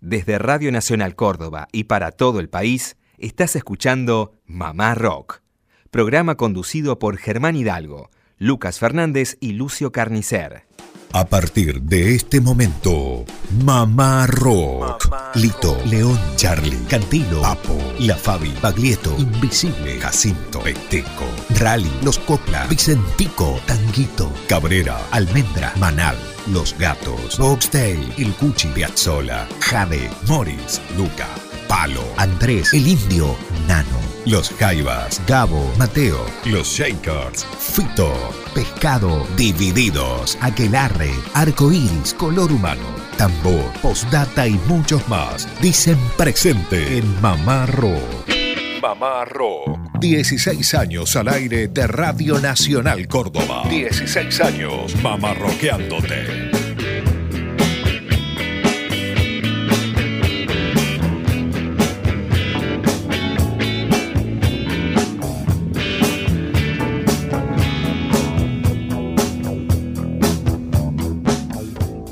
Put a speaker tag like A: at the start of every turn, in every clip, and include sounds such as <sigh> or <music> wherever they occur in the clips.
A: Desde Radio Nacional Córdoba y para todo el país, estás escuchando Mamá Rock, programa conducido por Germán Hidalgo, Lucas Fernández y Lucio Carnicer.
B: A partir de este momento, Mamá Rock. Lito, León, Charlie, Cantilo, Papo, La Fabi, Baglietto, Invisible, Jacinto, Peteco, Rally, Los Copla, Vicentico, Tanguito, Cabrera, Almendra, Manal, Los Gatos, Boxdale, El Cuchi, Piazzola, Jade, Morris, Luca, Palo, Andrés, El Indio, Nano, Los Jaivas, Gabo, Mateo, Los Shakers, Fito, Pescado, Divididos, Aquelarre, Arcoiris, Color Humano, Tambor, Postdata y muchos más dicen presente en Mamá Rock. Mamá Rock. 16 años al aire de Radio Nacional Córdoba. 16 años mamá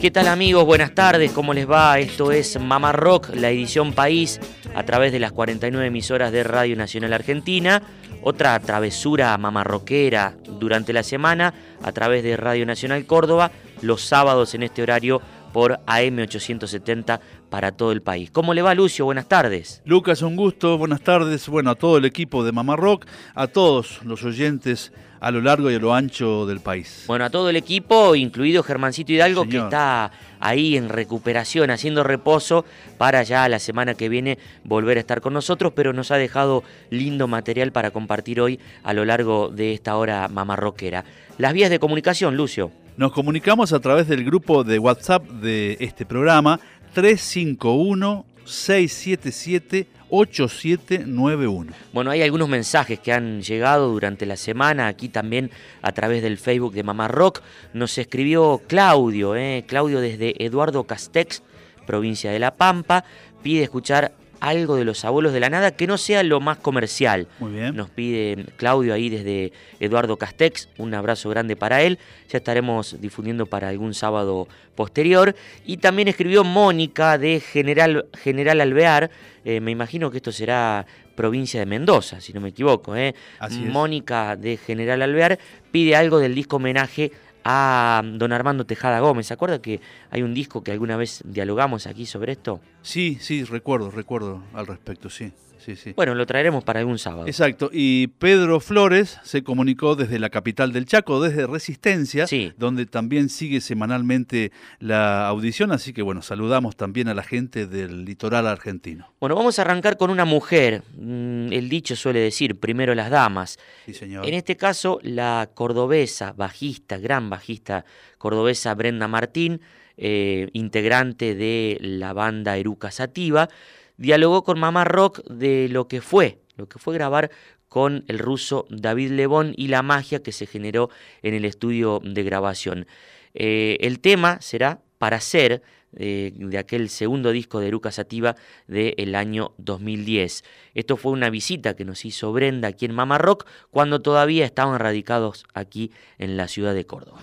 C: ¿Qué tal amigos? Buenas tardes, ¿cómo les va? Esto es Mamá Rock, la edición País, a través de las 49 emisoras de Radio Nacional Argentina. Otra travesura mamarroquera durante la semana a través de Radio Nacional Córdoba, los sábados en este horario por AM870 para todo el país. ¿Cómo le va Lucio? Buenas tardes.
D: Lucas, un gusto, buenas tardes. Bueno, a todo el equipo de Mamá Rock, a todos los oyentes a lo largo y a lo ancho del país.
C: Bueno, a todo el equipo, incluido Germancito Hidalgo, que está ahí en recuperación, haciendo reposo para ya la semana que viene volver a estar con nosotros, pero nos ha dejado lindo material para compartir hoy a lo largo de esta hora mamarroquera. Las vías de comunicación, Lucio.
D: Nos comunicamos a través del grupo de WhatsApp de este programa 351 677 8791.
C: Bueno, hay algunos mensajes que han llegado durante la semana, aquí también a través del Facebook de Mamá Rock. Nos escribió Claudio, eh, Claudio desde Eduardo Castex, provincia de La Pampa, pide escuchar algo de los abuelos de la nada que no sea lo más comercial.
D: Muy bien.
C: Nos pide Claudio ahí desde Eduardo Castex, un abrazo grande para él. Ya estaremos difundiendo para algún sábado posterior. Y también escribió Mónica de General, General Alvear. Eh, me imagino que esto será provincia de Mendoza, si no me equivoco. ¿eh? Mónica de General Alvear pide algo del disco homenaje a don Armando Tejada Gómez. ¿Se acuerda que hay un disco que alguna vez dialogamos aquí sobre esto?
D: Sí, sí, recuerdo, recuerdo al respecto, sí. Sí, sí.
C: Bueno, lo traeremos para algún sábado.
D: Exacto. Y Pedro Flores se comunicó desde la capital del Chaco, desde Resistencia, donde también sigue semanalmente la audición. Así que bueno, saludamos también a la gente del litoral argentino.
C: Bueno, vamos a arrancar con una mujer. Mm, el dicho suele decir, primero las damas.
D: Sí, señor.
C: En este caso, la cordobesa, bajista, gran bajista cordobesa Brenda Martín, eh, integrante de la banda Eruca Sativa dialogó con Mamá Rock de lo que fue, lo que fue grabar con el ruso David Lebón y la magia que se generó en el estudio de grabación. Eh, el tema será Para ser, eh, de aquel segundo disco de Eruca Sativa del año 2010. Esto fue una visita que nos hizo Brenda aquí en Mamá Rock cuando todavía estaban radicados aquí en la ciudad de Córdoba.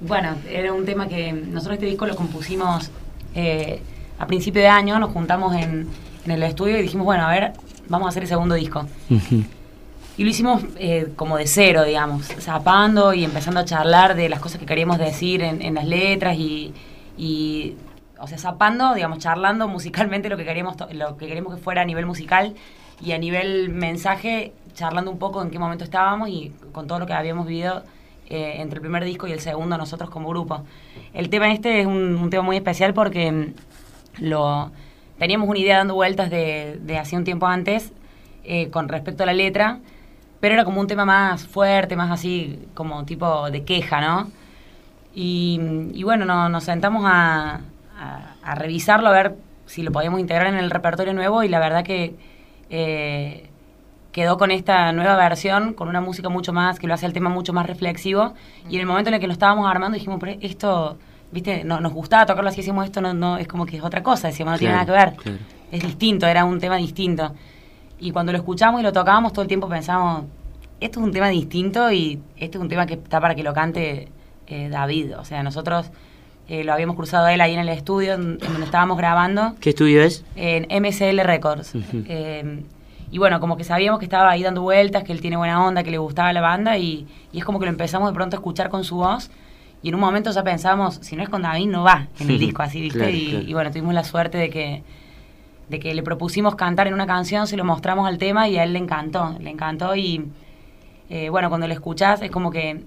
E: Bueno, era un tema que nosotros este disco lo compusimos eh, a principio de año nos juntamos en, el estudio y dijimos, bueno, a ver, vamos a hacer el segundo disco. Y lo hicimos eh, como de cero, digamos, zapando y empezando a charlar de las cosas que queríamos decir en, las letras y, o sea, zapando, digamos, charlando musicalmente lo que queríamos lo que queríamos que fuera a nivel musical y a nivel mensaje, charlando un poco en qué momento estábamos y con todo lo que habíamos vivido eh, entre el primer disco y el segundo nosotros como grupo. El tema este es un tema muy especial porque lo teníamos una idea dando vueltas de, de hacía un tiempo antes eh, con respecto a la letra, pero era como un tema más fuerte, más así, como tipo de queja, ¿no? Y, bueno, nos sentamos a, revisarlo, a ver si lo podíamos integrar en el repertorio nuevo y la verdad que eh, quedó con esta nueva versión, con una música mucho más, que lo hace el tema mucho más reflexivo. Y en el momento en el que lo estábamos armando dijimos, pero esto viste, no, nos gustaba tocarlo así, hicimos esto, no, no, es como que es otra cosa, decíamos, no tiene nada que ver. Es distinto, era un tema distinto. Y cuando lo escuchamos y lo tocábamos, todo el tiempo pensábamos, esto es un tema distinto y este es un tema que está para que lo cante eh, David. O sea, nosotros eh, lo habíamos cruzado a él ahí en el estudio en, donde estábamos grabando.
C: ¿Qué estudio es?
E: En MCL Records. Eh, y bueno, como que sabíamos que estaba ahí dando vueltas, que él tiene buena onda, que le gustaba la banda y, es como que lo empezamos de pronto a escuchar con su voz. Y en un momento ya pensamos, si no es con David, no va en el disco así, ¿viste? y, bueno, tuvimos la suerte de que, de que le propusimos cantar en una canción, se lo mostramos al tema y a él le encantó, le encantó y eh, bueno, cuando le escuchás es como que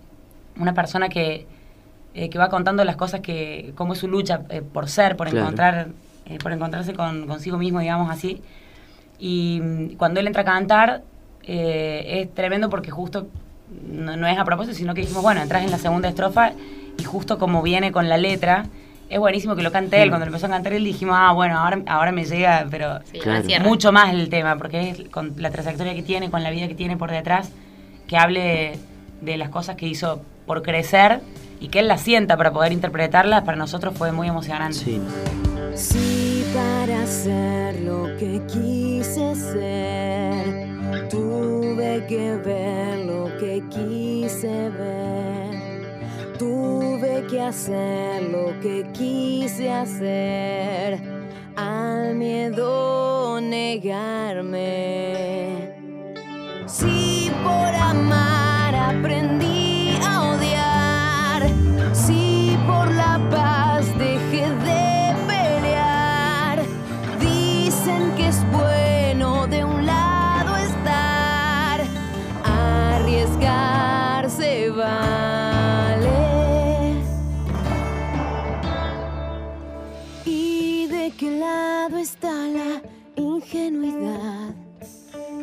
E: una persona que eh, que va contando las cosas que, cómo es su lucha eh, por ser, por encontrar, por encontrarse con, consigo mismo, digamos así. Y mm, cuando él entra a cantar, es tremendo porque justo no, es a propósito, sino que dijimos, bueno, entras en la segunda estrofa y justo como viene con la letra, es buenísimo que lo cante él. Cuando empezó a cantar él dijimos, ah, bueno, ahora, ahora me llega, pero mucho más el tema, porque es con la trayectoria que tiene, con la vida que tiene por detrás, que hable de las cosas que hizo por crecer y que él la sienta para poder interpretarla, para nosotros fue muy emocionante.
F: Sí. Si para ser lo que quise ser, tuve que ver lo que quise ver. Tuve que hacer lo que quise hacer, al miedo negarme. Si por amar aprendí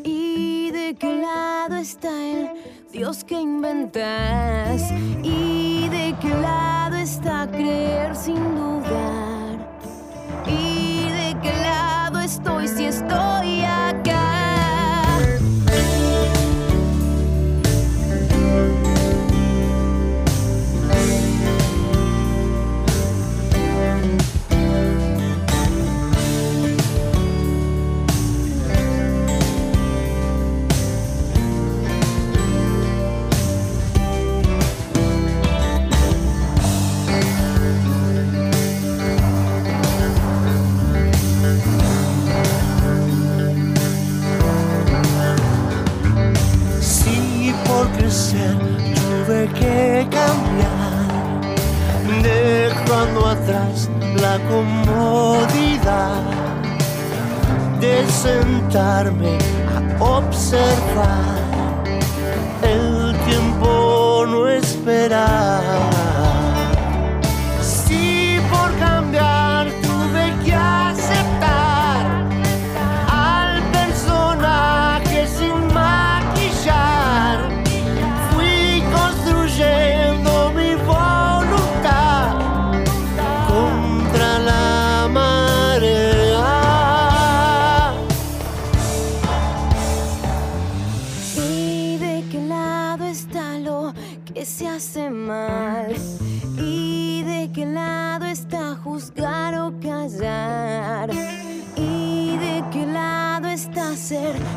F: ¿Y de qué lado está el Dios que inventas? ¿Y de qué lado está creer sin dudar? ¿Y de qué lado estoy si estoy tuve que cambiar, dejando atrás la comodidad de sentarme a observar. El tiempo no esperar. See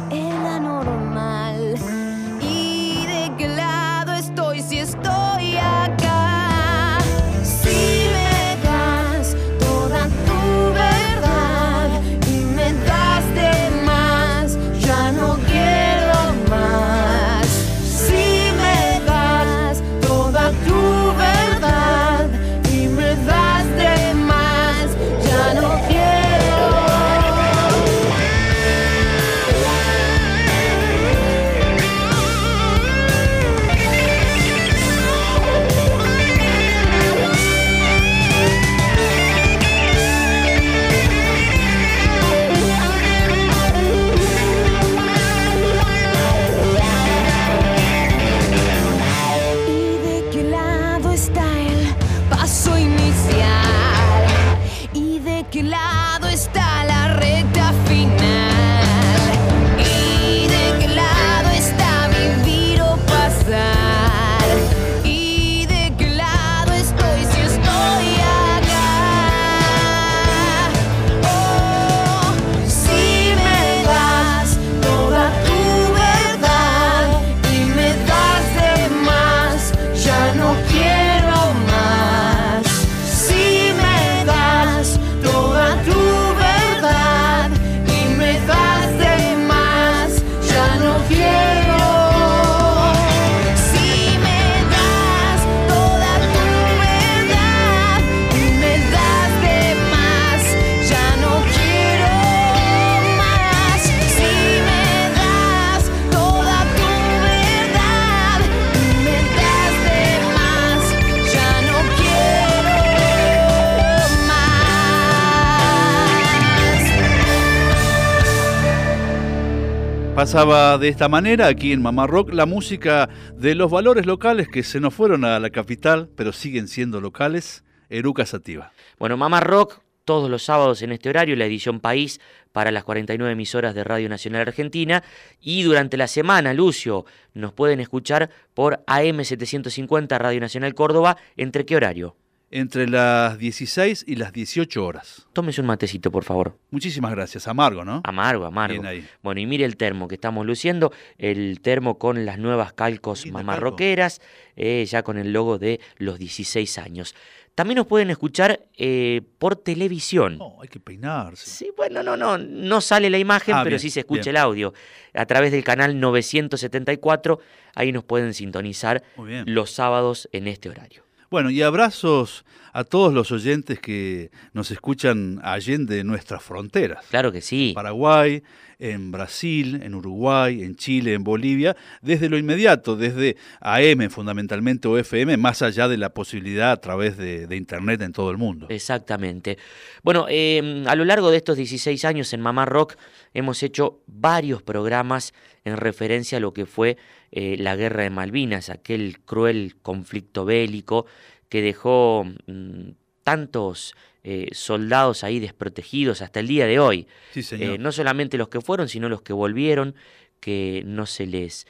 D: pasaba de esta manera aquí en Mamá Rock la música de los valores locales que se nos fueron a la capital, pero siguen siendo locales, Eruca Sativa.
C: Bueno, Mamá Rock todos los sábados en este horario, la edición País para las 49 emisoras de Radio Nacional Argentina. Y durante la semana, Lucio, nos pueden escuchar por AM750 Radio Nacional Córdoba. ¿Entre qué horario?
D: Entre las 16 y las 18 horas.
C: Tómese un matecito, por favor.
D: Muchísimas gracias. Amargo, ¿no?
C: Amargo, amargo. Bueno, y mire el termo que estamos luciendo. El termo con las nuevas calcos mamarroqueras, eh, ya con el logo de los 16 años. También nos pueden escuchar eh, por televisión.
D: No, hay que peinarse.
C: Sí, bueno, no, no, no sale la imagen, ah, pero sí se escucha el audio. A través del canal 974, ahí nos pueden sintonizar los sábados en este horario.
D: Bueno, y abrazos a todos los oyentes que nos escuchan allende nuestras fronteras.
C: Claro que sí.
D: Paraguay, en Brasil, en Uruguay, en Chile, en Bolivia, desde lo inmediato, desde AM fundamentalmente o FM, más allá de la posibilidad a través de, Internet en todo el mundo.
C: Exactamente. Bueno, em, a lo largo de estos 16 años en Mamá Rock hemos hecho varios programas en referencia a lo que fue eh, la guerra de Malvinas, aquel cruel conflicto bélico que dejó mm, tantos eh, soldados ahí desprotegidos hasta el día de hoy.
D: Eh,
C: no solamente los que fueron, sino los que volvieron, que no se les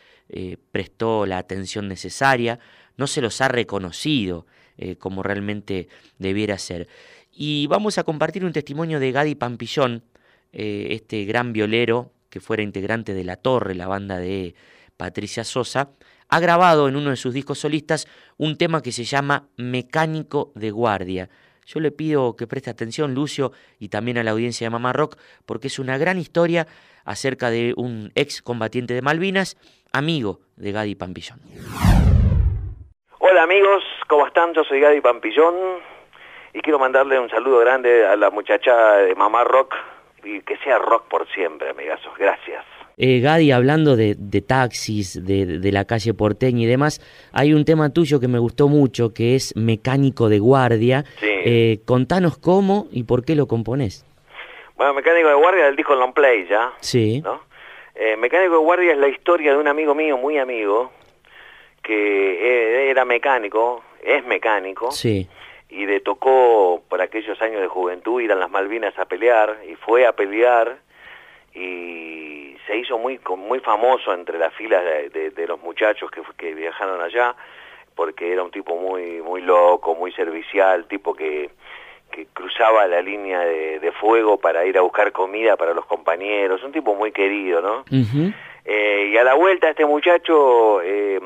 C: prestó la atención necesaria, no se los ha reconocido como realmente debiera ser. Y vamos a compartir un testimonio de Gadi Pampillón, este gran violero que fuera integrante de La Torre, la banda de Patricia Sosa, ha grabado en uno de sus discos solistas un tema que se llama Mecánico de Guardia. Yo le pido que preste atención, Lucio, y también a la audiencia de Mamá Rock, porque es una gran historia acerca de un ex combatiente de Malvinas, amigo de Gadi Pampillón.
G: Hola amigos, ¿cómo están? Yo soy Gadi Pampillón y quiero mandarle un saludo grande a la muchacha de Mamá Rock y que sea rock por siempre, amigazos. Gracias.
C: Eh, Gadi, hablando de, taxis, de, la calle porteña y demás, hay un tema tuyo que me gustó mucho, que es Mecánico de Guardia. Eh, contanos cómo y por qué lo componés.
G: Bueno, Mecánico de Guardia del disco Long Play, ¿ya?
C: Sí.
G: Eh, Mecánico de Guardia es la historia de un amigo mío, muy amigo, que era mecánico, es mecánico.
C: Sí.
G: Y le tocó, por aquellos años de juventud, ir a las Malvinas a pelear, y fue a pelear, y se hizo muy muy famoso entre las filas de, los muchachos que, que, viajaron allá porque era un tipo muy muy loco muy servicial tipo que, que cruzaba la línea de, fuego para ir a buscar comida para los compañeros un tipo muy querido no eh, y a la vuelta este muchacho eh,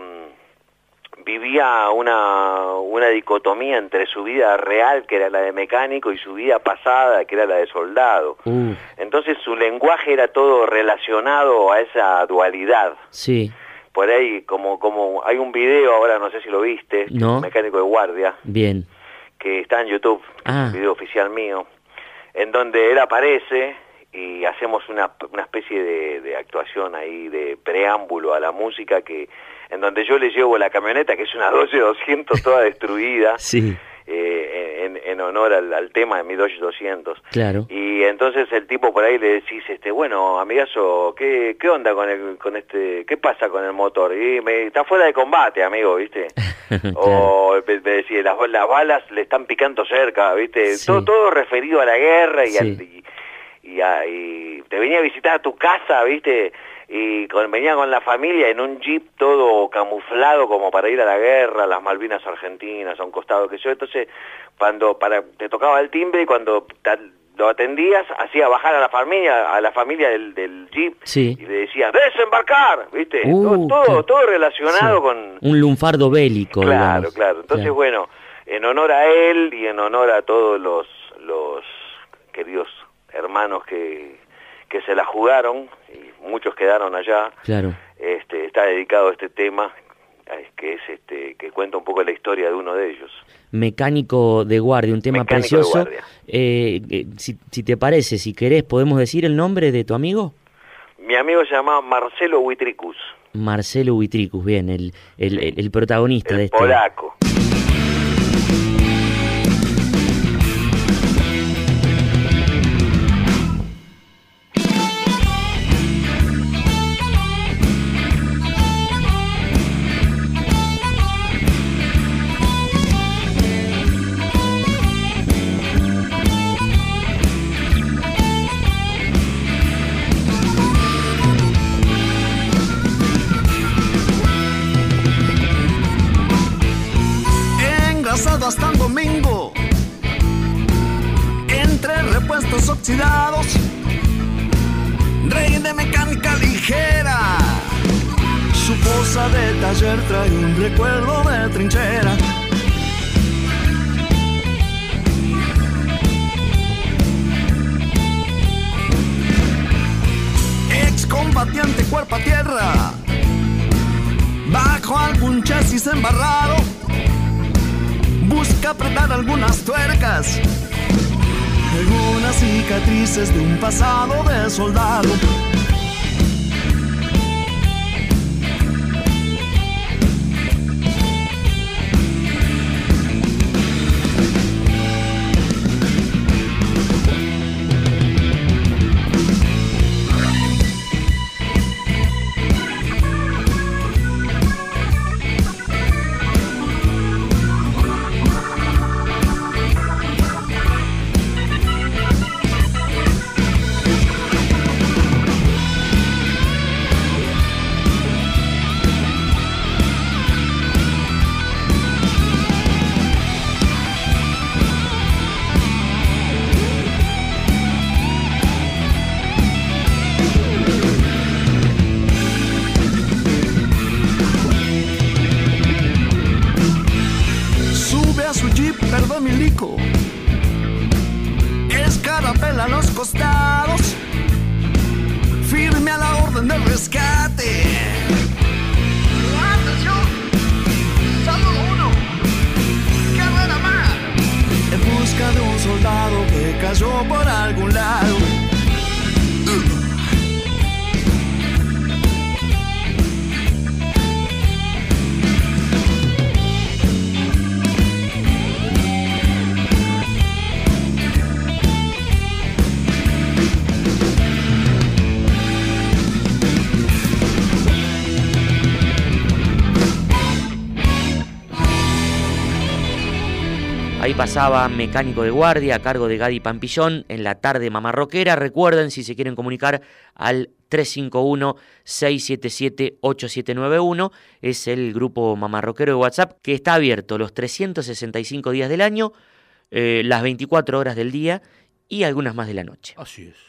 G: vivía una, una dicotomía entre su vida real, que era la de mecánico, y su vida pasada, que era la de soldado.
C: Uh.
G: Entonces su lenguaje era todo relacionado a esa dualidad.
C: Sí.
G: Por ahí, como, como hay un video, ahora no sé si lo viste, mecánico de guardia.
C: Bien.
G: Que está en YouTube,
C: ah.
G: un video oficial mío, en donde él aparece y hacemos una, una especie de, de actuación ahí, de preámbulo a la música que en donde yo le llevo la camioneta, que es una 12-200 toda destruida, <laughs>
C: sí.
G: Eh, en, honor al, tema de mi Dodge 200.
C: Claro.
G: Y entonces el tipo por ahí le decís, este, bueno, amigazo, ¿qué, qué onda con el, con este, qué pasa con el motor? Y me, está fuera de combate, amigo, ¿viste? <laughs> O me, decía, las, las, balas le están picando cerca, ¿viste? Todo, todo referido a la guerra y, y, y, y, te venía a visitar a tu casa, ¿viste? y con, venía con la familia en un jeep todo camuflado como para ir a la guerra, las Malvinas Argentinas, a un costado que yo, entonces cuando para te tocaba el timbre y cuando lo atendías, hacía bajar a la familia, a la familia del, del jeep
C: y
G: le decía, desembarcar, ¿viste? Uh, todo, todo, relacionado con...
C: Un lunfardo bélico.
G: Claro, claro. Entonces, bueno, en honor a él y en honor a todos los, los queridos hermanos que, que se la jugaron, y muchos quedaron allá.
C: Claro.
G: Este, está dedicado a este tema, que es este, que cuenta un poco la historia de uno de ellos.
C: Mecánico de guardia, un tema precioso. Eh, eh, si, te parece, si querés, ¿podemos decir el nombre de tu amigo?
G: Mi amigo se llama Marcelo Huitricus.
C: Marcelo Huitricus, bien, el, el, protagonista de este...
G: Polaco.
C: Pasaba Mecánico de Guardia a cargo de Gadi Pampillón en la tarde mamarroquera. Recuerden, si se quieren comunicar al 351-677-8791, es el grupo mamarroquero de WhatsApp que está abierto los 365 días del año, eh, las 24 horas del día y algunas más de la noche.
D: Así es.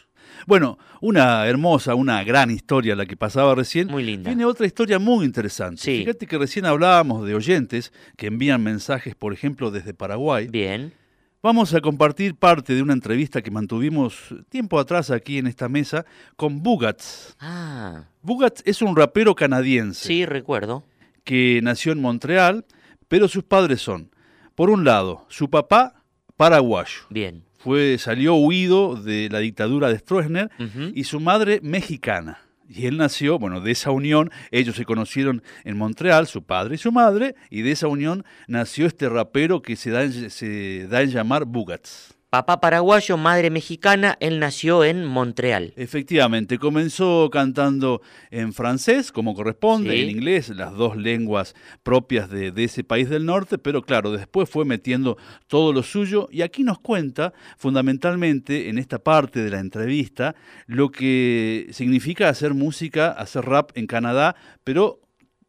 D: Bueno, una hermosa, una gran historia la que pasaba recién.
C: Muy linda.
D: Tiene otra historia muy interesante. Fíjate que recién hablábamos de oyentes que envían mensajes, por ejemplo, desde Paraguay.
C: Bien.
D: Vamos a compartir parte de una entrevista que mantuvimos tiempo atrás aquí en esta mesa con Bugats.
C: Ah.
D: Bugats es un rapero canadiense.
C: Sí, recuerdo.
D: Que nació en Montreal, pero sus padres son, por un lado, su papá paraguayo.
C: Bien
D: fue, salió huido de la dictadura de Stroessner y su madre mexicana. Y él nació, bueno, de esa unión, ellos se conocieron en Montreal, su padre y su madre, y de esa unión nació este rapero que se da en, se da en llamar Bugats.
C: Papá paraguayo, madre mexicana, él nació en Montreal.
D: Efectivamente, comenzó cantando en francés, como corresponde, en inglés, las dos lenguas propias de, ese país del norte, pero claro, después fue metiendo todo lo suyo y aquí nos cuenta, fundamentalmente, en esta parte de la entrevista, lo que significa hacer música, hacer rap en Canadá, pero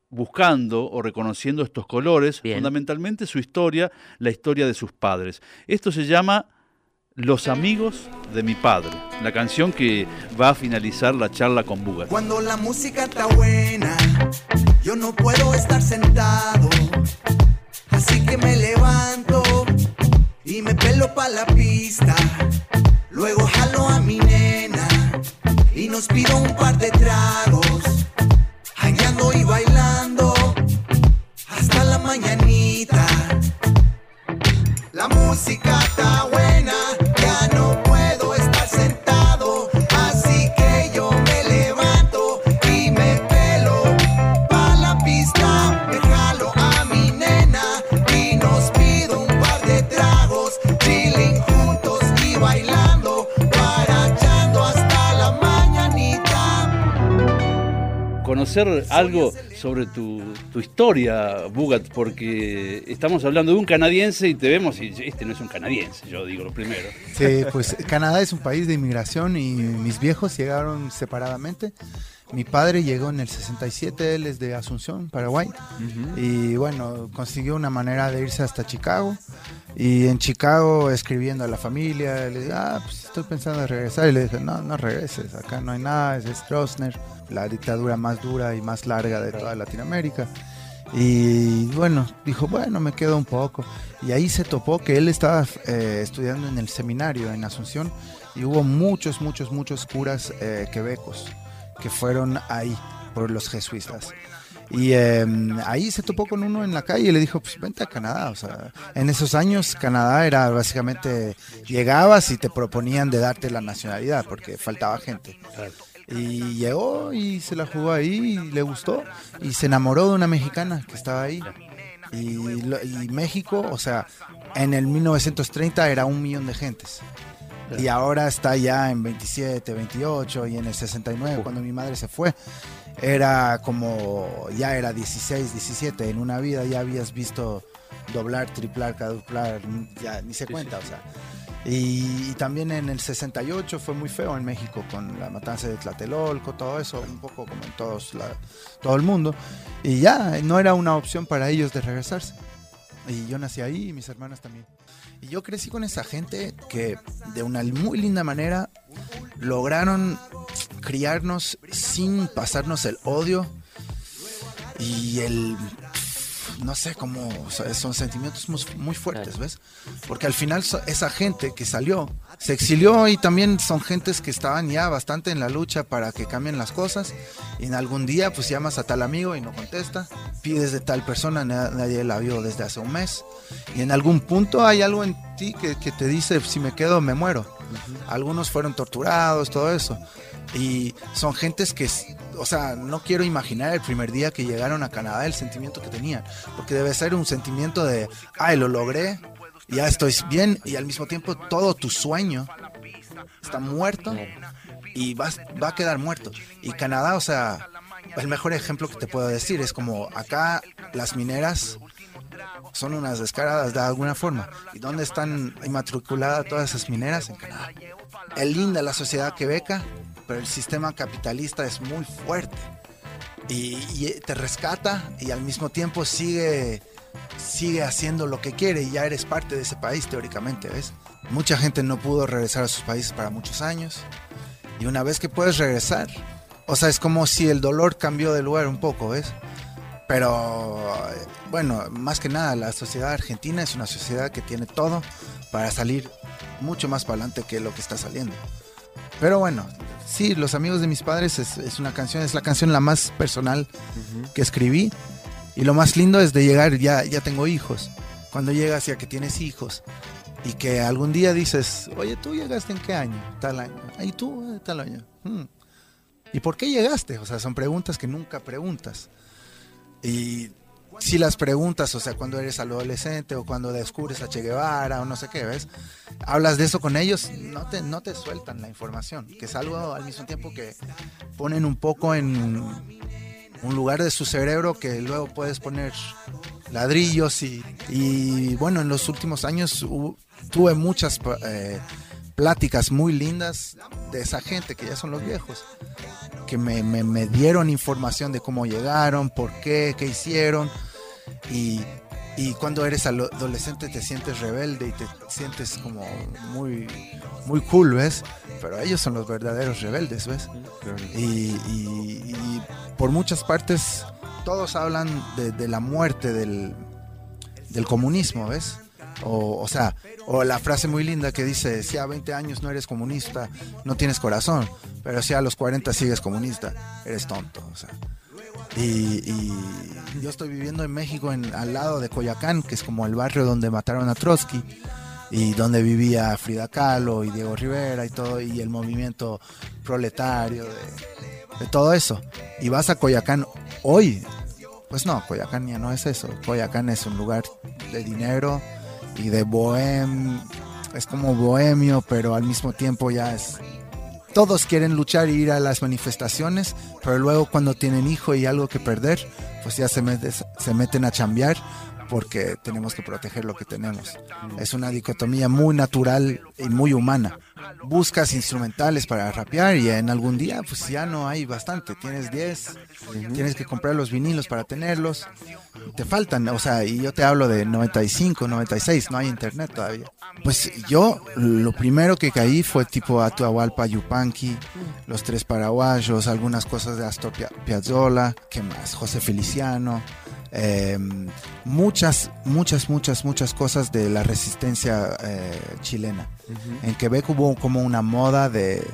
D: buscando o reconociendo estos colores, fundamentalmente su historia, la historia de sus padres. Esto se llama los amigos de mi padre, la canción que va a finalizar la charla con Buga.
H: Cuando la música está buena, yo no puedo estar sentado, así que me levanto y me pelo pa' la pista. Luego jalo a mi nena y nos pido un par de tragos, hangando y bailando hasta la mañanita. La música está buena.
D: Conocer algo sobre tu, historia, Bugat, porque estamos hablando de un canadiense y te vemos y este no es un canadiense, yo digo lo primero.
I: Sí, pues Canadá es un país de inmigración y mis viejos llegaron separadamente. Mi padre llegó en el 67, él es de Asunción, Paraguay. Y bueno, consiguió una manera de irse hasta Chicago. Y en Chicago escribiendo a la familia, le dije, ah, pues estoy pensando en regresar. Y le dije, no, no regreses, acá no hay nada, es Stroessner, la dictadura más dura y más larga de toda Latinoamérica. Y bueno, dijo, bueno, me quedo un poco. Y ahí se topó que él estaba eh, estudiando en el seminario en Asunción y hubo muchos, muchos, muchos curas eh, quebecos que fueron ahí por los jesuitas. Y em, ahí se topó con uno en la calle y le dijo, pues vente a Canadá. O sea, en esos años Canadá era básicamente, llegabas y te proponían de darte la nacionalidad porque faltaba gente. Y llegó y se la jugó ahí y le gustó y se enamoró de una mexicana que estaba ahí. Y, y México, o sea, en el 1930 era un millón de gentes. Y ahora está ya en 27, 28 y en el 69, cuando mi madre se fue, era como, ya era 16, 17. En una vida ya habías visto doblar, triplar, caduplar, ya ni se cuenta, o sea. Y, también en el 68 fue muy feo en México con la matanza de Tlatelolco, todo eso, un poco como en todos todo el mundo. Y ya, no era una opción para ellos de regresarse. Y yo nací ahí y mis hermanas también. Y yo crecí con esa gente que de una muy linda manera lograron criarnos sin pasarnos el odio y el no sé cómo, son sentimientos muy, fuertes, ¿ves? Porque al final esa gente que salió se exilió y también son gentes que estaban ya bastante en la lucha para que cambien las cosas. Y en algún día, pues llamas a tal amigo y no contesta, pides de tal persona, nadie la vio desde hace un mes. Y en algún punto hay algo en ti que, te dice: si me quedo, me muero. Algunos fueron torturados, todo eso. Y son gentes que, o sea, no quiero imaginar el primer día que llegaron a Canadá el sentimiento que tenían, porque debe ser un sentimiento de, ay, lo logré, ya estoy bien, y al mismo tiempo todo tu sueño está muerto y va, va a quedar muerto. Y Canadá, o sea, el mejor ejemplo que te puedo decir es como acá las mineras son unas descaradas de alguna forma. ¿Y dónde están inmatriculadas todas esas mineras? En Canadá. Es linda la sociedad quebeca, pero el sistema capitalista es muy fuerte y, te rescata y al mismo tiempo sigue, sigue haciendo lo que quiere y ya eres parte de ese país teóricamente, ¿ves? Mucha gente no pudo regresar a sus países para muchos años y una vez que puedes regresar, o sea, es como si el dolor cambió de lugar un poco, ¿ves? Pero bueno, más que nada, la sociedad argentina es una sociedad que tiene todo para salir mucho más para adelante que lo que está saliendo. Pero bueno, sí, Los amigos de mis padres es, una canción, es la canción la más personal que escribí. Y lo más lindo es de llegar, ya, ya tengo hijos. Cuando llegas ya que tienes hijos y que algún día dices, oye, ¿tú llegaste en qué año? Tal año. ¿Y tú? Eh, tal año. Hmm. ¿Y por qué llegaste? O sea, son preguntas que nunca preguntas. Y si las preguntas, o sea, cuando eres adolescente o cuando descubres a Che Guevara o no sé qué, ¿ves? Hablas de eso con ellos, no te, no te sueltan la información, que es algo al mismo tiempo que ponen un poco en un lugar de su cerebro que luego puedes poner ladrillos y, y bueno, en los últimos años tuve muchas eh, pláticas muy lindas de esa gente que ya son los viejos que me, me, me, dieron información de cómo llegaron, por qué, qué hicieron. Y, y cuando eres adolescente te sientes rebelde y te sientes como muy, muy cool, ¿ves? Pero ellos son los verdaderos rebeldes, ¿ves? Y, y, por muchas partes todos hablan de, de la muerte del, del, comunismo, ¿ves? O, o, sea, o la frase muy linda que dice, si a 20 años no eres comunista, no tienes corazón, pero si a los 40 sigues comunista, eres tonto. O sea, y, yo estoy viviendo en México, en, al lado de Coyacán, que es como el barrio donde mataron a Trotsky y donde vivía Frida Kahlo y Diego Rivera y todo, y el movimiento proletario de, todo eso. Y vas a Coyacán hoy, pues no, Coyacán ya no es eso. Coyacán es un lugar de dinero y de bohem, es como bohemio, pero al mismo tiempo ya es todos quieren luchar y ir a las manifestaciones, pero luego cuando tienen hijo y algo que perder, pues ya se, se meten a chambear porque tenemos que proteger lo que tenemos. Es una dicotomía muy natural y muy humana. Buscas instrumentales para rapear y en algún día pues ya no hay bastante. Tienes 10, tienes que comprar los vinilos para tenerlos. Te faltan, o sea, y yo te hablo de 95, 96, no hay internet todavía. Pues yo lo primero que caí fue tipo Atahualpa Yupanqui, Los Tres Paraguayos, algunas cosas de Astor Piazzolla, ¿qué más? José Feliciano. Em, muchas, muchas, muchas, muchas cosas de la resistencia eh, chilena. En Quebec hubo como una moda de,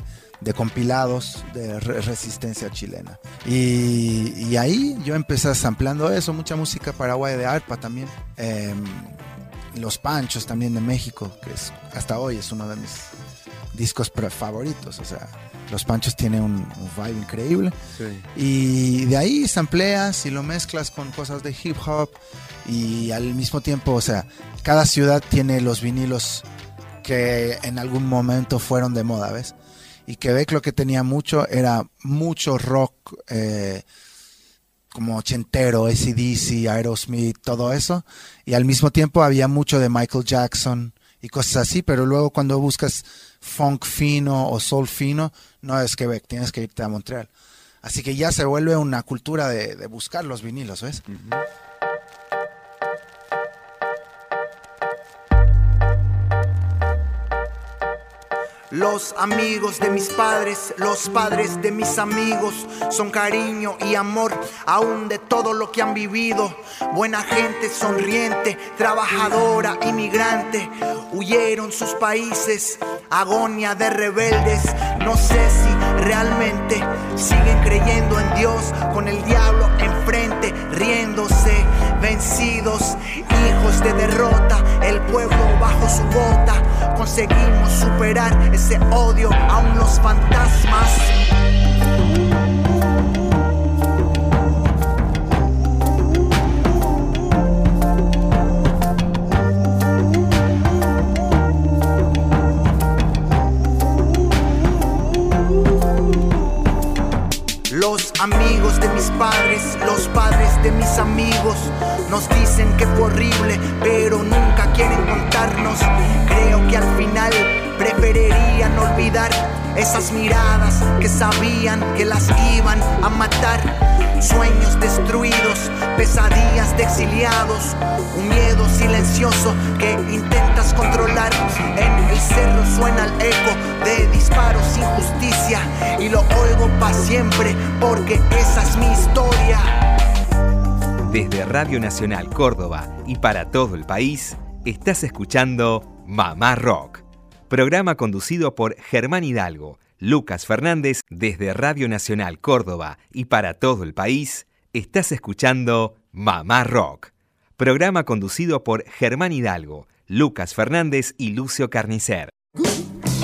I: compilados de resistencia chilena. Y, ahí yo empecé sampleando eso, mucha música paraguaya de arpa también. Em, los Panchos también de México, que es, hasta hoy es uno de mis discos favoritos. O sea, los Panchos tienen un, vibe increíble. Y de ahí sampleas y lo mezclas con cosas de hip hop. Y al mismo tiempo, o sea, cada ciudad tiene los vinilos que en algún momento fueron de moda, ¿ves? Y Quebec lo que tenía mucho era mucho rock eh, como ochentero, ACDC, Aerosmith, todo eso. Y al mismo tiempo había mucho de Michael Jackson y cosas así, pero luego cuando buscas funk fino o soul fino, no es Quebec, tienes que irte a Montreal. Así que ya se vuelve una cultura de, buscar los vinilos, ¿ves?
H: Los amigos de mis padres, los padres de mis amigos, son cariño y amor aún de todo lo que han vivido. Buena gente sonriente, trabajadora, inmigrante, huyeron sus países, agonía de rebeldes. No sé si realmente siguen creyendo en Dios con el diablo enfrente, riéndose, vencidos, hijos de derrota, el pueblo bajo su bota. Conseguimos superar ese odio, aún los fantasmas. Mis padres, los padres de mis amigos, nos dicen que fue horrible, pero nunca quieren contarnos. Creo que al final olvidar esas miradas que sabían que las iban a matar. Sueños destruidos, pesadillas de exiliados, un miedo silencioso que intentas controlar. En el cerro suena el eco de disparos sin justicia y lo oigo para siempre porque esa es mi historia.
A: Desde Radio Nacional Córdoba y para todo el país, estás escuchando Mamá Rock Programa conducido por Germán Hidalgo, Lucas Fernández, desde Radio Nacional Córdoba y para todo el país, estás escuchando Mamá Rock. Programa conducido por Germán Hidalgo, Lucas Fernández y Lucio Carnicer.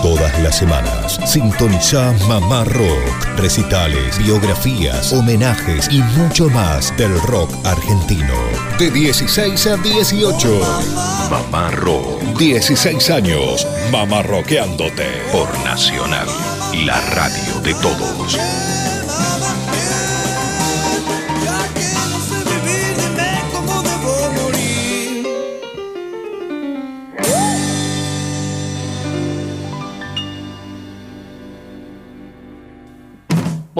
B: Todas las semanas, sintoniza Mamá Rock, recitales, biografías, homenajes y mucho más del rock argentino. De 16 a 18. Mamá Rock. 16 años, Mamá Rockeándote. Por Nacional, la radio de todos.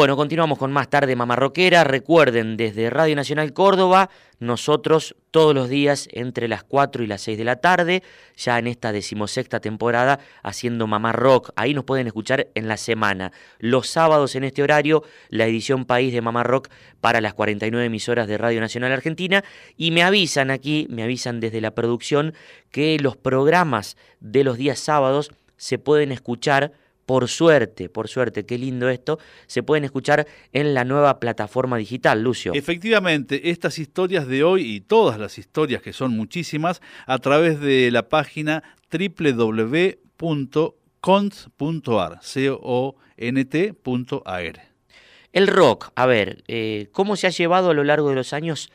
C: Bueno, continuamos con más tarde Mamarroquera. Recuerden, desde Radio Nacional Córdoba, nosotros todos los días entre las 4 y las 6 de la tarde, ya en esta decimosexta temporada, haciendo Mamá Rock. Ahí nos pueden escuchar en la semana. Los sábados en este horario, la edición País de Mamá Rock para las 49 emisoras de Radio Nacional Argentina. Y me avisan aquí, me avisan desde la producción, que los programas de los días sábados se pueden escuchar por suerte, por suerte, qué lindo esto, se pueden escuchar en la nueva plataforma digital, Lucio.
D: Efectivamente, estas historias de hoy y todas las historias, que son muchísimas, a través de la página www.cont.ar, C-O-N-T.ar.
C: El rock, a ver, eh, ¿cómo se ha llevado a lo largo de los años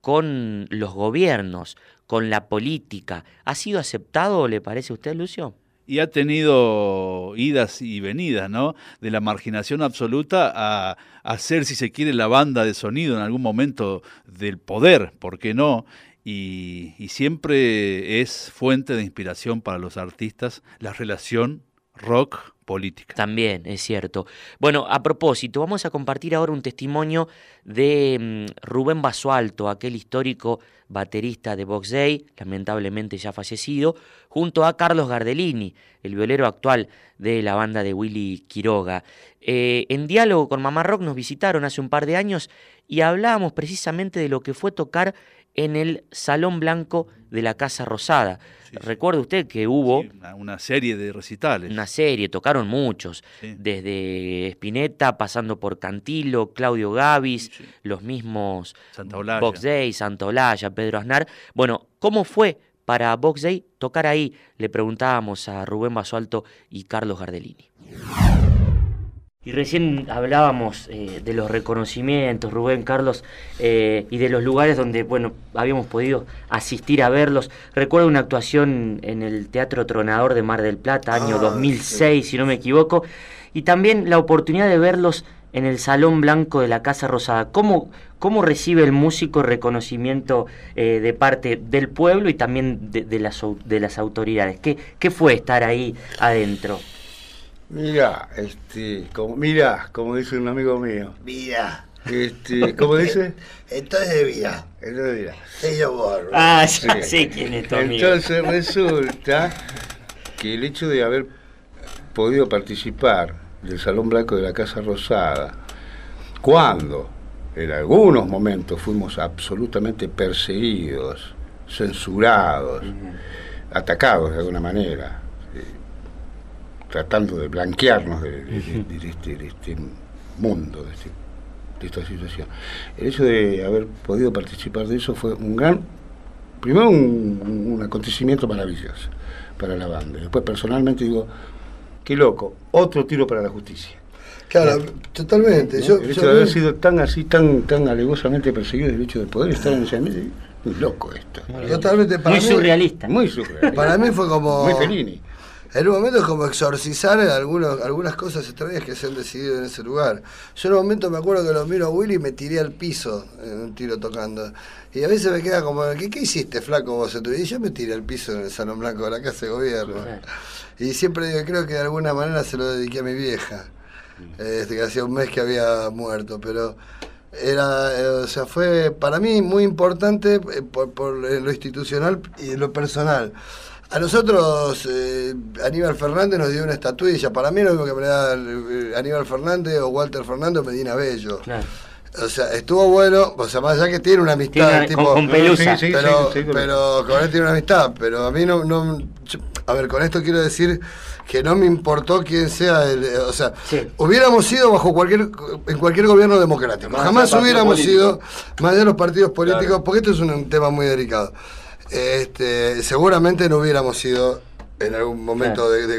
C: con los gobiernos, con la política? ¿Ha sido aceptado, le parece a usted, Lucio?
D: Y ha tenido idas y venidas, ¿no? De la marginación absoluta a, hacer, ser, si se quiere, la banda de sonido en algún momento del poder, ¿por qué no? y siempre es fuente de inspiración para los artistas la relación rock política.
C: También, es cierto. Bueno, a propósito, vamos a compartir ahora un testimonio de mm, Rubén Basualto, aquel histórico baterista de Box Day, lamentablemente ya fallecido, junto a Carlos Gardelini, el violero actual de la banda de Willy Quiroga. Eh, en diálogo con Mamá Rock nos visitaron hace un par de años y hablábamos precisamente de lo que fue tocar en el Salón Blanco de la Casa Rosada. Recuerde usted que hubo...
D: una, serie de recitales.
C: Una serie, tocaron muchos, desde Spinetta, pasando por Cantilo, Claudio Gavis, los mismos Box Day, Santa Olaya, Pedro Aznar. Bueno, ¿cómo fue para Box Day tocar ahí? Le preguntábamos a Rubén Basualto y Carlos Gardelini. Y recién hablábamos eh, de los reconocimientos, Rubén, Carlos, eh, y de los lugares donde, bueno, habíamos podido asistir a verlos. Recuerdo una actuación en el Teatro Tronador de Mar del Plata, año 2006, ah, si no me equivoco, y también la oportunidad de verlos en el Salón Blanco de la Casa Rosada. ¿Cómo, cómo recibe el músico reconocimiento eh, de parte del pueblo y también de, las, de las autoridades? ¿Qué, ¿Qué fue estar ahí adentro?
J: Mira, este, como, mira, como dice un amigo mío. Mira. Este, ¿Cómo <laughs> dice?
K: Entonces de vida.
J: Entonces de vida.
C: Ah, ya sé quién es tu
J: amigo. Entonces resulta que el hecho de haber podido participar del Salón Blanco de la Casa Rosada, cuando en algunos momentos fuimos absolutamente perseguidos, censurados, atacados de alguna manera, tratando de blanquearnos de, este, este, mundo, este, de, esta situación. El hecho de haber podido participar de eso fue un gran, primero un, acontecimiento maravilloso para la banda. Después personalmente digo, qué loco, otro tiro para la justicia.
K: Claro, totalmente.
J: el hecho de haber sido tan así, tan, tan alegosamente perseguido, el hecho de poder estar en ese ambiente, muy loco esto.
C: Totalmente para muy surrealista.
J: Muy surrealista.
K: Para mí fue como.
J: Muy Fellini.
K: En un momento es como exorcizar algunos, algunas cosas extrañas que se han decidido en ese lugar. Yo en un momento me acuerdo que lo miro a Willy y me tiré al piso en un tiro tocando. Y a veces me queda como, ¿qué, qué hiciste, flaco vos? Y yo me tiré al piso en el Salón Blanco de la Casa de Gobierno. Y siempre digo, creo que de alguna manera se lo dediqué a mi vieja. Este, que hacía un mes que había muerto, pero era, eh, o sea, fue para mí muy importante eh, por, por lo institucional y lo personal. A nosotros, eh, Aníbal Fernández nos dio una estatuilla. Para mí, lo mismo que me da eh, Aníbal Fernández o Walter Fernández Medina Bello. O sea, estuvo bueno, o sea, más allá que tiene una amistad, tipo,
C: con, pelusa.
K: pero, pero con él tiene una amistad, pero a mí no, no a ver, con esto quiero decir que no me importó quién sea el, o sea, hubiéramos sido bajo cualquier, en cualquier gobierno democrático, jamás hubiéramos sido, más de los partidos políticos, porque esto es un tema muy delicado. Este, seguramente no hubiéramos sido en algún momento de,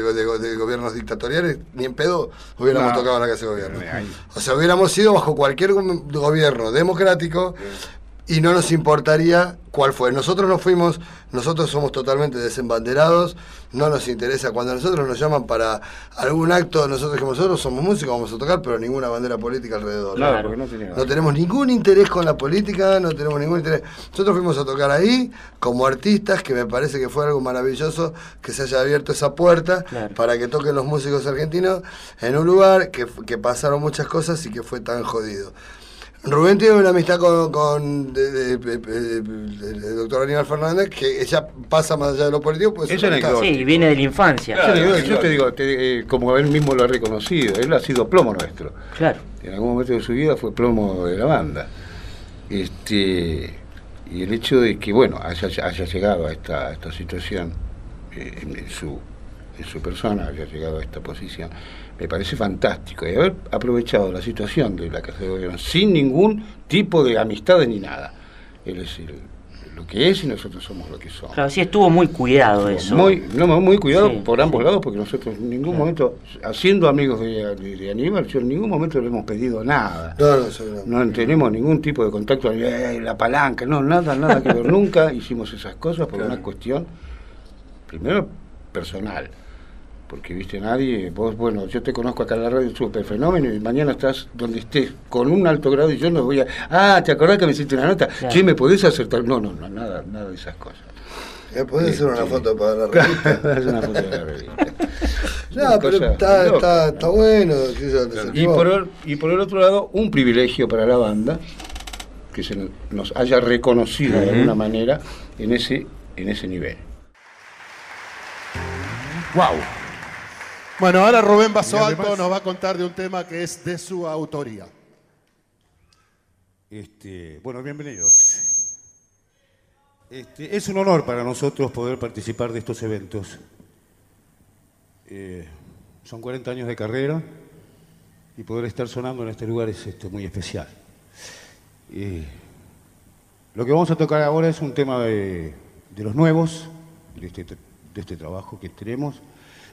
K: gobiernos dictatoriales, ni en pedo hubiéramos tocado en la casa de gobierno. O sea, hubiéramos sido bajo cualquier gobierno democrático y no nos importaría cuál fue. Nosotros no fuimos, nosotros somos totalmente desembanderados, no nos interesa. Cuando nosotros nos llaman para algún acto, nosotros que nosotros somos músicos, vamos a tocar, pero ninguna bandera política alrededor.
J: Claro,
K: no, no, tenemos ningún interés con la política, no tenemos ningún interés. Nosotros fuimos a tocar ahí como artistas, que me parece que fue algo maravilloso que se haya abierto esa puerta para que toquen los músicos argentinos en un lugar que, que pasaron muchas cosas y que fue tan jodido. Rubén tiene una amistad con, el doctor Aníbal Fernández que ella pasa más allá de lo político. Pues
C: sí, viene de la infancia.
J: yo te digo, eh, como él mismo lo ha reconocido, él ha sido plomo nuestro.
C: Claro.
J: En algún momento de su vida fue plomo de la banda. Este, y el hecho de que, bueno, haya, haya llegado a esta, esta situación eh, en, su, en su persona, haya llegado a esta posición me parece fantástico. Y haber aprovechado la situación de la Casa de Gobierno sin ningún tipo de amistad ni nada. Es decir, lo que es y nosotros somos lo que somos.
C: Claro, sí estuvo muy cuidado eso.
J: Muy, no, muy cuidado por ambos lados, porque nosotros en ningún momento, haciendo amigos de, Aníbal, yo en ningún momento le hemos pedido nada. No, no, tenemos ningún tipo de contacto, la palanca, no, nada, nada que ver. <laughs> Nunca hicimos esas cosas por una cuestión, primero, personal porque viste nadie, vos, bueno, yo te conozco acá en la radio, super fenómeno, y mañana estás donde estés, con un alto grado, y yo no voy a, ah, ¿te acordás que me hiciste una nota? ¿Qué me podés acertar? No, no, no, nada, nada de esas cosas.
K: ¿Puedes hacer <laughs> una foto para la revista? <laughs> una foto para la revista. no, pero está, está, está, bueno.
J: Y por, el, y por el otro lado, un privilegio para la banda, que se nos haya reconocido de alguna manera en ese, en ese nivel.
L: ¡Wow! Bueno, ahora Rubén Alto nos va a contar de un tema que es de su autoría.
M: Este, bueno, bienvenidos. Este, es un honor para nosotros poder participar de estos eventos. Eh, son 40 años de carrera y poder estar sonando en este lugar es este, muy especial. lo que vamos a tocar ahora es un tema de, los nuevos, de este, de este, trabajo que tenemos.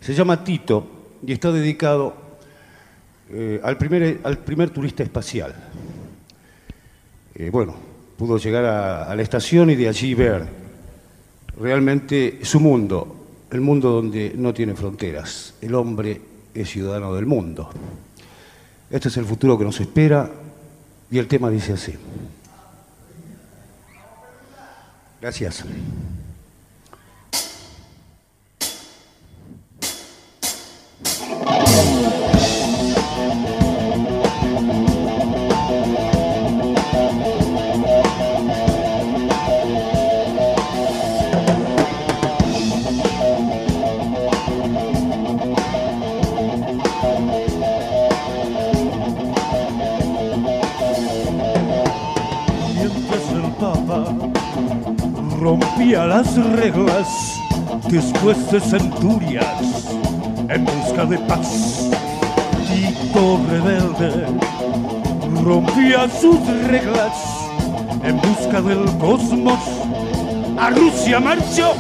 M: Se llama Tito y está dedicado eh, al, primer, al primer turista espacial. Eh, bueno, pudo llegar a, la estación y de allí ver realmente su mundo, el mundo donde no tiene fronteras. El hombre es ciudadano del mundo. Este es el futuro que nos espera y el tema dice así. Gracias.
N: Rompía las reglas después de centurias en busca de paz. Tito rebelde rompía sus reglas en busca del cosmos. A Rusia marchó.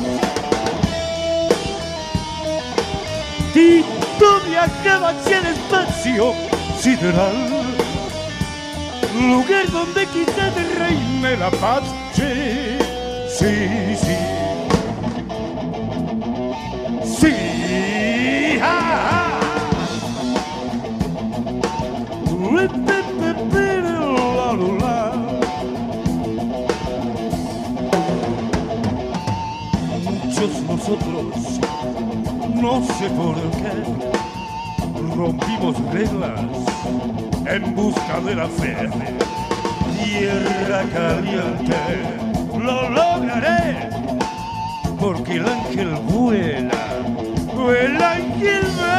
N: Tito viajaba hacia el espacio sideral, lugar donde quizá reine la paz sí, sí. Sí, ja, Muchos nosotros, no sé por qué, rompimos reglas en busca de la fe. Tierra caliente lograré, porque el ángel vuela, el ángel ve.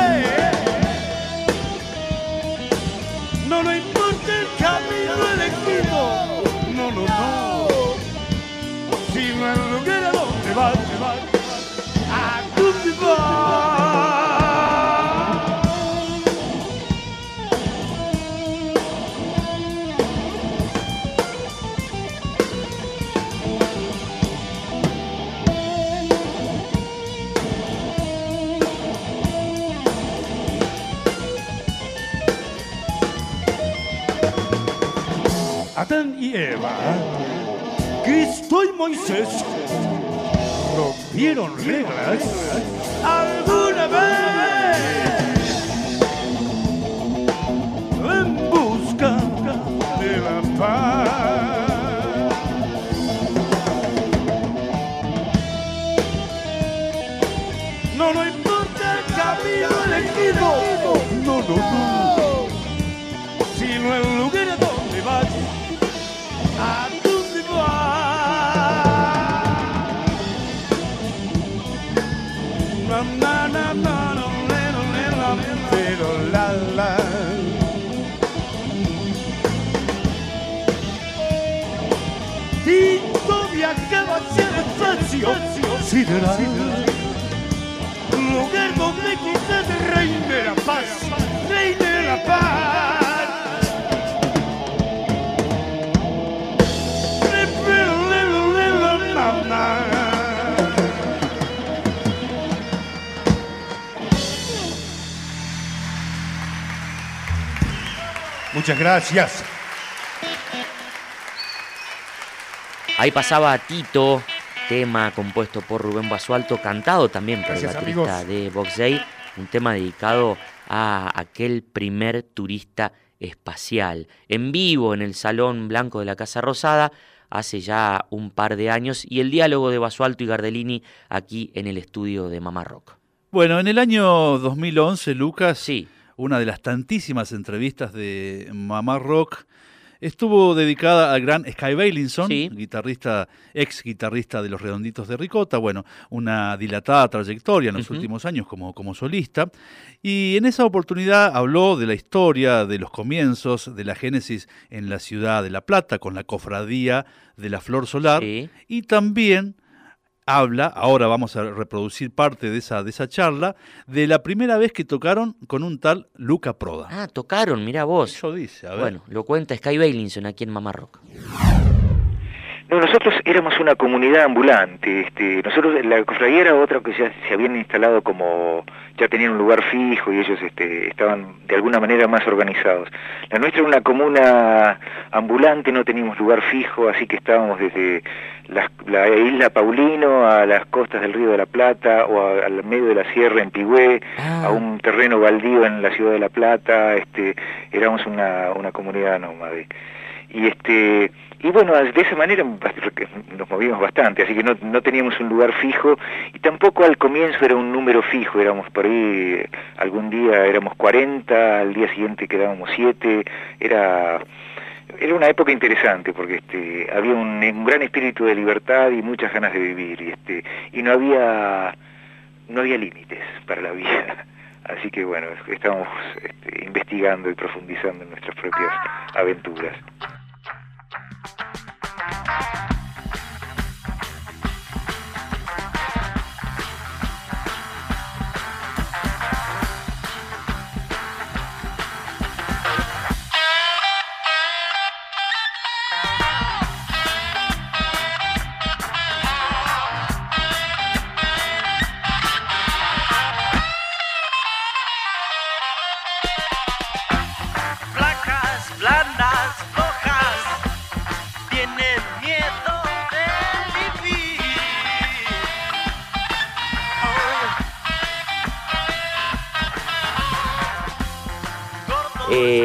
N: Adán y Eva, Cristo y Moisés rompieron reglas alguna vez en busca de la paz. No, no importa el camino elegido, no, no, no, sino el lugar donde vas. Sideral, lugar donde quizás reine la paz, reine la paz. Muchas gracias.
C: Ahí pasaba Tito, tema compuesto por Rubén Basualto, cantado también por el baterista de Box Day, un tema dedicado a aquel primer turista espacial, en vivo en el Salón Blanco de la Casa Rosada, hace ya un par de años, y el diálogo de Basualto y Gardellini aquí en el estudio de Mamá Rock.
D: Bueno, en el año 2011, Lucas, sí. Una de las tantísimas entrevistas de Mamá Rock. Estuvo dedicada al gran Sky Bailinson, guitarrista, ex guitarrista de los Redonditos de Ricota, bueno, una dilatada trayectoria en los últimos años como, como solista, y en esa oportunidad habló de la historia, de los comienzos, de la génesis en la ciudad de La Plata, con la cofradía de la Flor Solar, y también habla, ahora vamos a reproducir parte de esa, de esa charla, de la primera vez que tocaron con un tal Luca Proda.
C: Ah, tocaron, mira vos.
D: Eso dice, a ver.
C: Bueno, lo cuenta Sky Bailinson aquí en Mamá Rock.
O: No, nosotros éramos una comunidad ambulante. Este, nosotros, la cofradía era otra que ya se habían instalado como, ya tenían un lugar fijo y ellos este, estaban de alguna manera más organizados. La nuestra era una comuna ambulante, no teníamos lugar fijo, así que estábamos desde la, isla Paulino a las costas del Río de la Plata o al medio de la sierra en Pigüé, a ah. un terreno baldío en la ciudad de La Plata. Este, éramos una, una comunidad nómade. Y este y bueno, de esa manera nos movíamos bastante, así que no, no teníamos un lugar fijo y tampoco al comienzo era un número fijo, éramos por ahí, algún día éramos 40, al día siguiente quedábamos 7, era era una época interesante porque este había un, gran espíritu de libertad y muchas ganas de vivir y este y no había no había límites para la vida. <laughs> Así que bueno estábamos este, investigando y profundizando en nuestras propias aventuras Thank you.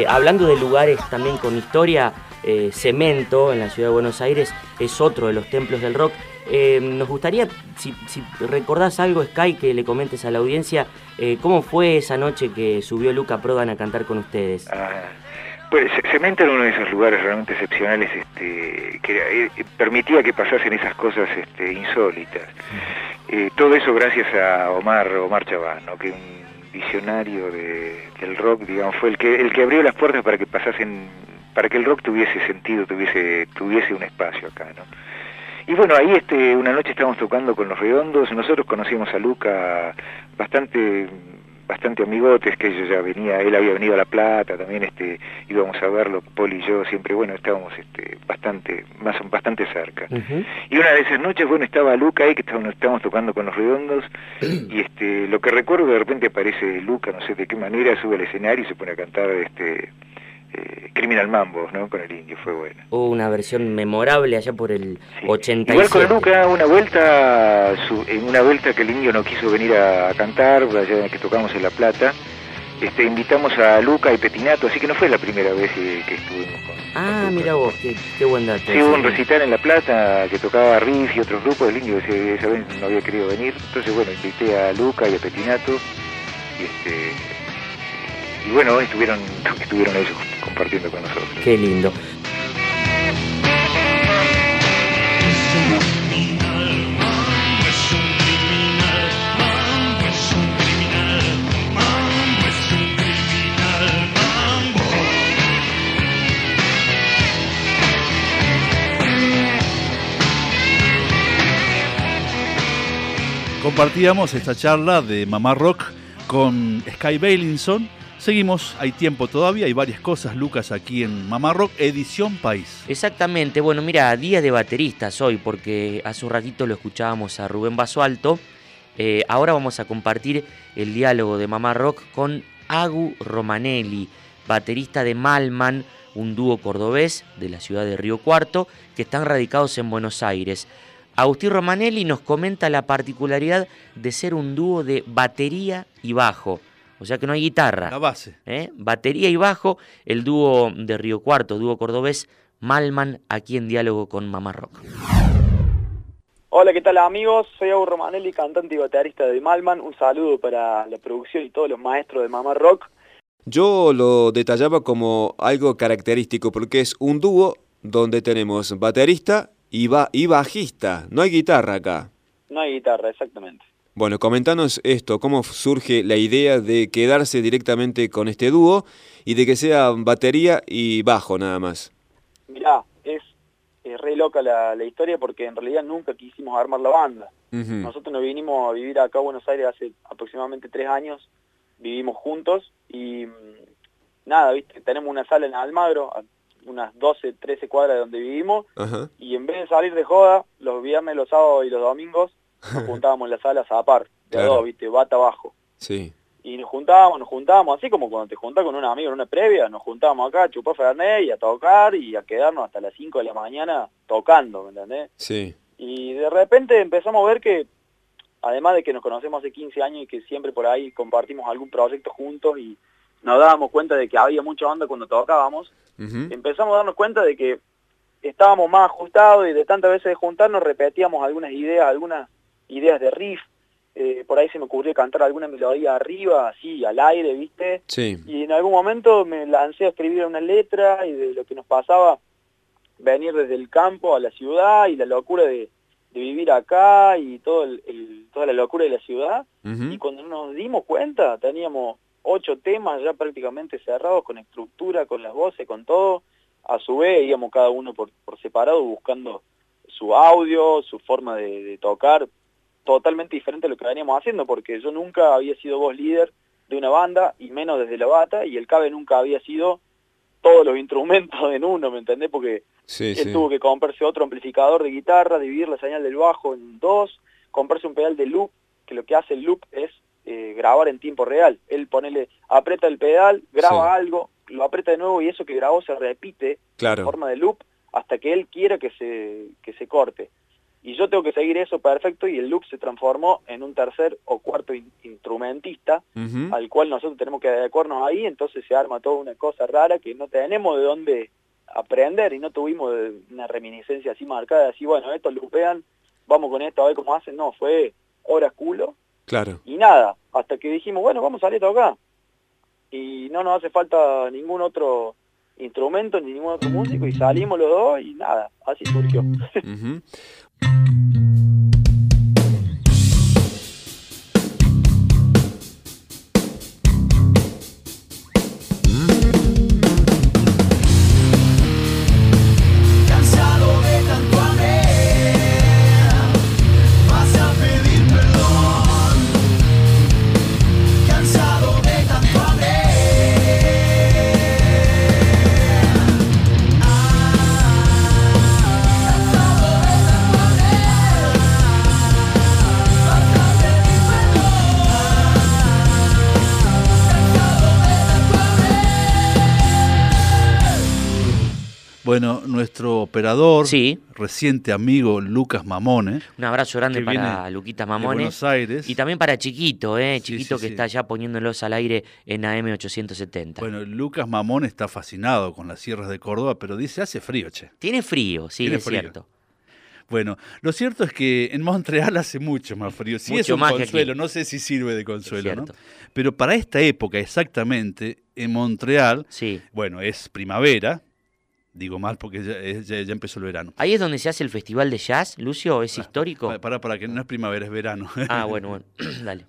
C: Hablando de lugares también con historia, eh, Cemento, en la ciudad de Buenos Aires, es otro de los templos del rock. Eh, nos gustaría, si, recordás algo, Sky, que le comentes a la audiencia, eh, ¿cómo fue esa noche que subió Luca Prodan a cantar con ustedes?
O: Ah, pues Cemento era uno de esos lugares realmente excepcionales este, que permitía que pasasen esas cosas este, insólitas. todo eso gracias a Omar, Omar Chaván, que visionario del rock, digamos, fue el que el que abrió las puertas para que pasasen, para que el rock tuviese sentido, tuviese tuviese un espacio acá, ¿no? Y bueno, ahí este una noche estábamos tocando con los Redondos, nosotros conocimos a Luca bastante bastante amigotes, que ellos ya venía, él había venido a La Plata, también este, íbamos a verlo, Paul y yo, siempre, bueno, estábamos este, bastante, más, bastante cerca. Y una de esas noches, bueno, estaba Luca ahí, que estábamos, estábamos tocando con los redondos, <clears throat> y este, lo que recuerdo de repente aparece Luca, no sé de qué manera, sube al escenario y se pone a cantar este eh, Criminal Mambo, ¿no? Con el indio, fue bueno.
C: Hubo una versión memorable allá por el sí. 87.
O: Igual con Luca, una vuelta, en una vuelta que el indio no quiso venir a, cantar, allá que tocamos en La Plata, este, invitamos a Luca y Petinato, así que no fue la primera vez que, estuvimos con
C: Ah, mira vos, qué, buen dato.
O: Sí, hubo un recital en La Plata que tocaba Riff y otros grupos, el indio esa vez no había querido venir, entonces bueno, invité a Luca y a Petinato, y este y bueno, hoy estuvieron, <laughs> estuvieron ellos compartiendo con nosotros.
C: Qué lindo.
D: Compartíamos esta charla de Mamá Rock con Sky Bailinson Seguimos, hay tiempo todavía, hay varias cosas, Lucas, aquí en Mamá Rock, edición País.
C: Exactamente, bueno, mira, día de bateristas hoy, porque hace un ratito lo escuchábamos a Rubén Basualto. Eh, ahora vamos a compartir el diálogo de Mamá Rock con Agu Romanelli, baterista de Malman, un dúo cordobés de la ciudad de Río Cuarto, que están radicados en Buenos Aires. Agustín Romanelli nos comenta la particularidad de ser un dúo de batería y bajo O sea que no hay guitarra.
D: La base.
C: ¿eh? Batería y bajo, el dúo de Río Cuarto, dúo cordobés, Malman, aquí en diálogo con Mamá Rock.
P: Hola, ¿qué tal amigos? Soy Abu Romanelli, cantante y baterista de Malman. Un saludo para la producción y todos los maestros de Mamá Rock.
Q: Yo lo detallaba como algo característico porque es un dúo donde tenemos baterista y, y bajista. No hay guitarra acá.
P: No hay guitarra, exactamente.
Q: Bueno, comentanos esto, cómo surge la idea de quedarse directamente con este dúo y de que sea batería y bajo nada más.
P: Mirá, es, re loca la, historia porque en realidad nunca quisimos armar la banda. Nosotros nos vinimos a vivir acá a Buenos Aires hace aproximadamente tres años, vivimos juntos y mm, nada, viste, tenemos una sala en Almagro, a unas 12, 13 cuadras de donde vivimos, y en vez de salir de joda, los viernes, los sábados y los domingos, nos juntábamos en las salas a par, de dos, viste, bata abajo.
Q: Sí.
P: Y nos juntábamos, nos juntábamos, así como cuando te juntas con un amigo en una previa, nos juntábamos acá a chupar Fernet y a tocar y a quedarnos hasta las 5 de la mañana tocando, ¿me entendés?
Q: Sí.
P: Y de repente empezamos a ver que, además de que nos conocemos hace 15 años y que siempre por ahí compartimos algún proyecto juntos y nos dábamos cuenta de que había mucha onda cuando tocábamos, empezamos a darnos cuenta de que estábamos más ajustados y de tantas veces de juntarnos repetíamos algunas ideas, algunas ideas de riff, eh, por ahí se me ocurrió cantar alguna melodía arriba, así, al aire, ¿viste?
Q: Sí.
P: Y en algún momento me lancé a escribir una letra y de lo que nos pasaba venir desde el campo a la ciudad y la locura de, vivir acá y todo el, toda la locura de la ciudad. Y cuando nos dimos cuenta, teníamos ocho temas ya prácticamente cerrados, con estructura, con las voces, con todo. A su vez íbamos cada uno por, por separado buscando su audio, su forma de tocar, totalmente diferente a lo que veníamos haciendo, porque yo nunca había sido voz líder de una banda, y menos desde la bata, y el Cabe nunca había sido todos los instrumentos <laughs> en uno, ¿me entendés? Porque él tuvo que comprarse otro amplificador de guitarra, dividir la señal del bajo en dos, comprarse un pedal de loop, que lo que hace el loop es eh, grabar en tiempo real. Él ponele, aprieta el pedal, graba algo, lo aprieta de nuevo y eso que grabó se repite en forma de loop hasta que él quiera que se, que se corte y yo tengo que seguir eso perfecto y el loop se transformó en un tercer o cuarto instrumentista al cual nosotros tenemos que adecuarnos ahí, entonces se arma toda una cosa rara que no tenemos de dónde aprender y no tuvimos una reminiscencia así marcada, así bueno, estos lupean, vamos con esto a ver cómo hacen, no, fue hora culo.
Q: Claro.
P: Y nada, hasta que dijimos, bueno, vamos a salir acá. Y no nos hace falta ningún otro instrumento ni ningún otro músico y salimos los dos y nada, así surgió. <laughs>
D: thank you nuestro operador, reciente amigo Lucas Mamone.
C: Un abrazo grande para Luquita Mamone.
D: Buenos Aires.
C: Y también para Chiquito, ¿eh? Chiquito que está ya poniéndolos al aire en AM870.
D: Bueno, Lucas Mamone está fascinado con las sierras de Córdoba, pero dice, hace frío, che.
C: Tiene frío, sí, es cierto.
D: Bueno, lo cierto es que en Montreal <laughs> hace mucho más frío. Sí es un consuelo, no sé si sirve de consuelo, ¿no? Pero para esta época exactamente, en Montreal, bueno, es primavera, Digo mal porque ya, ya, empezó el verano.
C: Ahí es donde se hace el festival de jazz, Lucio, ¿es histórico?
D: Para, para, que no es primavera, es verano.
C: Ah, bueno, bueno, <laughs> <clears throat> dale.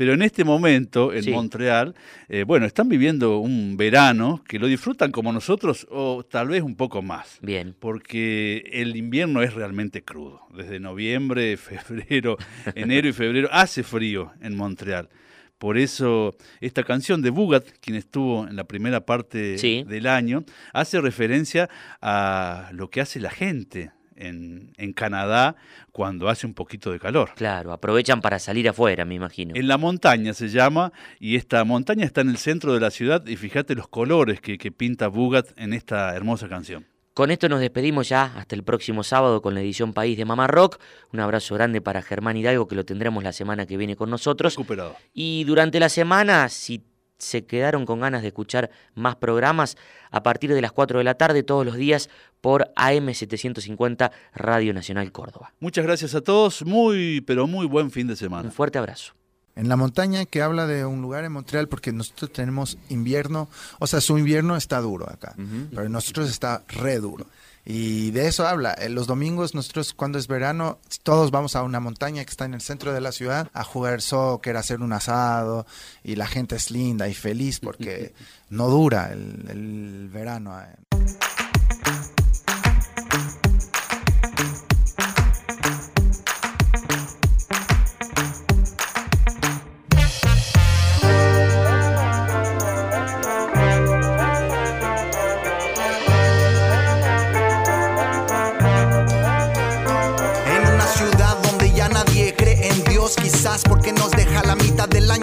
D: Pero en este momento, en Montreal, eh, bueno, están viviendo un verano que lo disfrutan como nosotros o tal vez un poco más.
C: Bien.
D: Porque el invierno es realmente crudo. Desde noviembre, <laughs> febrero, enero y febrero hace frío en Montreal. Por eso esta canción de Bugat, quien estuvo en la primera parte del año, hace referencia a lo que hace la gente en, en, Canadá cuando hace un poquito de calor.
C: Claro, aprovechan para salir afuera, me imagino.
D: En la montaña se llama, y esta montaña está en el centro de la ciudad, y fíjate los colores que, que pinta Bugat en esta hermosa canción.
C: Con esto nos despedimos ya hasta el próximo sábado con la edición País de Mamá Rock. Un abrazo grande para Germán Hidalgo que lo tendremos la semana que viene con nosotros.
D: Recuperado.
C: Y durante la semana, si se quedaron con ganas de escuchar más programas, a partir de las 4 de la tarde todos los días por AM750 Radio Nacional Córdoba.
D: Muchas gracias a todos, muy pero muy buen fin de semana.
C: Un fuerte abrazo
I: en la montaña que habla de un lugar en Montreal porque nosotros tenemos invierno, o sea, su invierno está duro acá, pero nosotros está re duro. Y de eso habla. En los domingos nosotros cuando es verano todos vamos a una montaña que está en el centro de la ciudad a jugar soccer, a hacer un asado y la gente es linda y feliz porque <laughs> no dura el, el verano.
H: Porque nos deja la mitad del año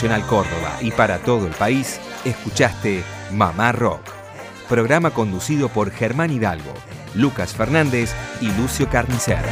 A: Nacional Córdoba y para todo el país, escuchaste Mamá Rock, programa conducido por Germán Hidalgo, Lucas Fernández y Lucio Carnicer.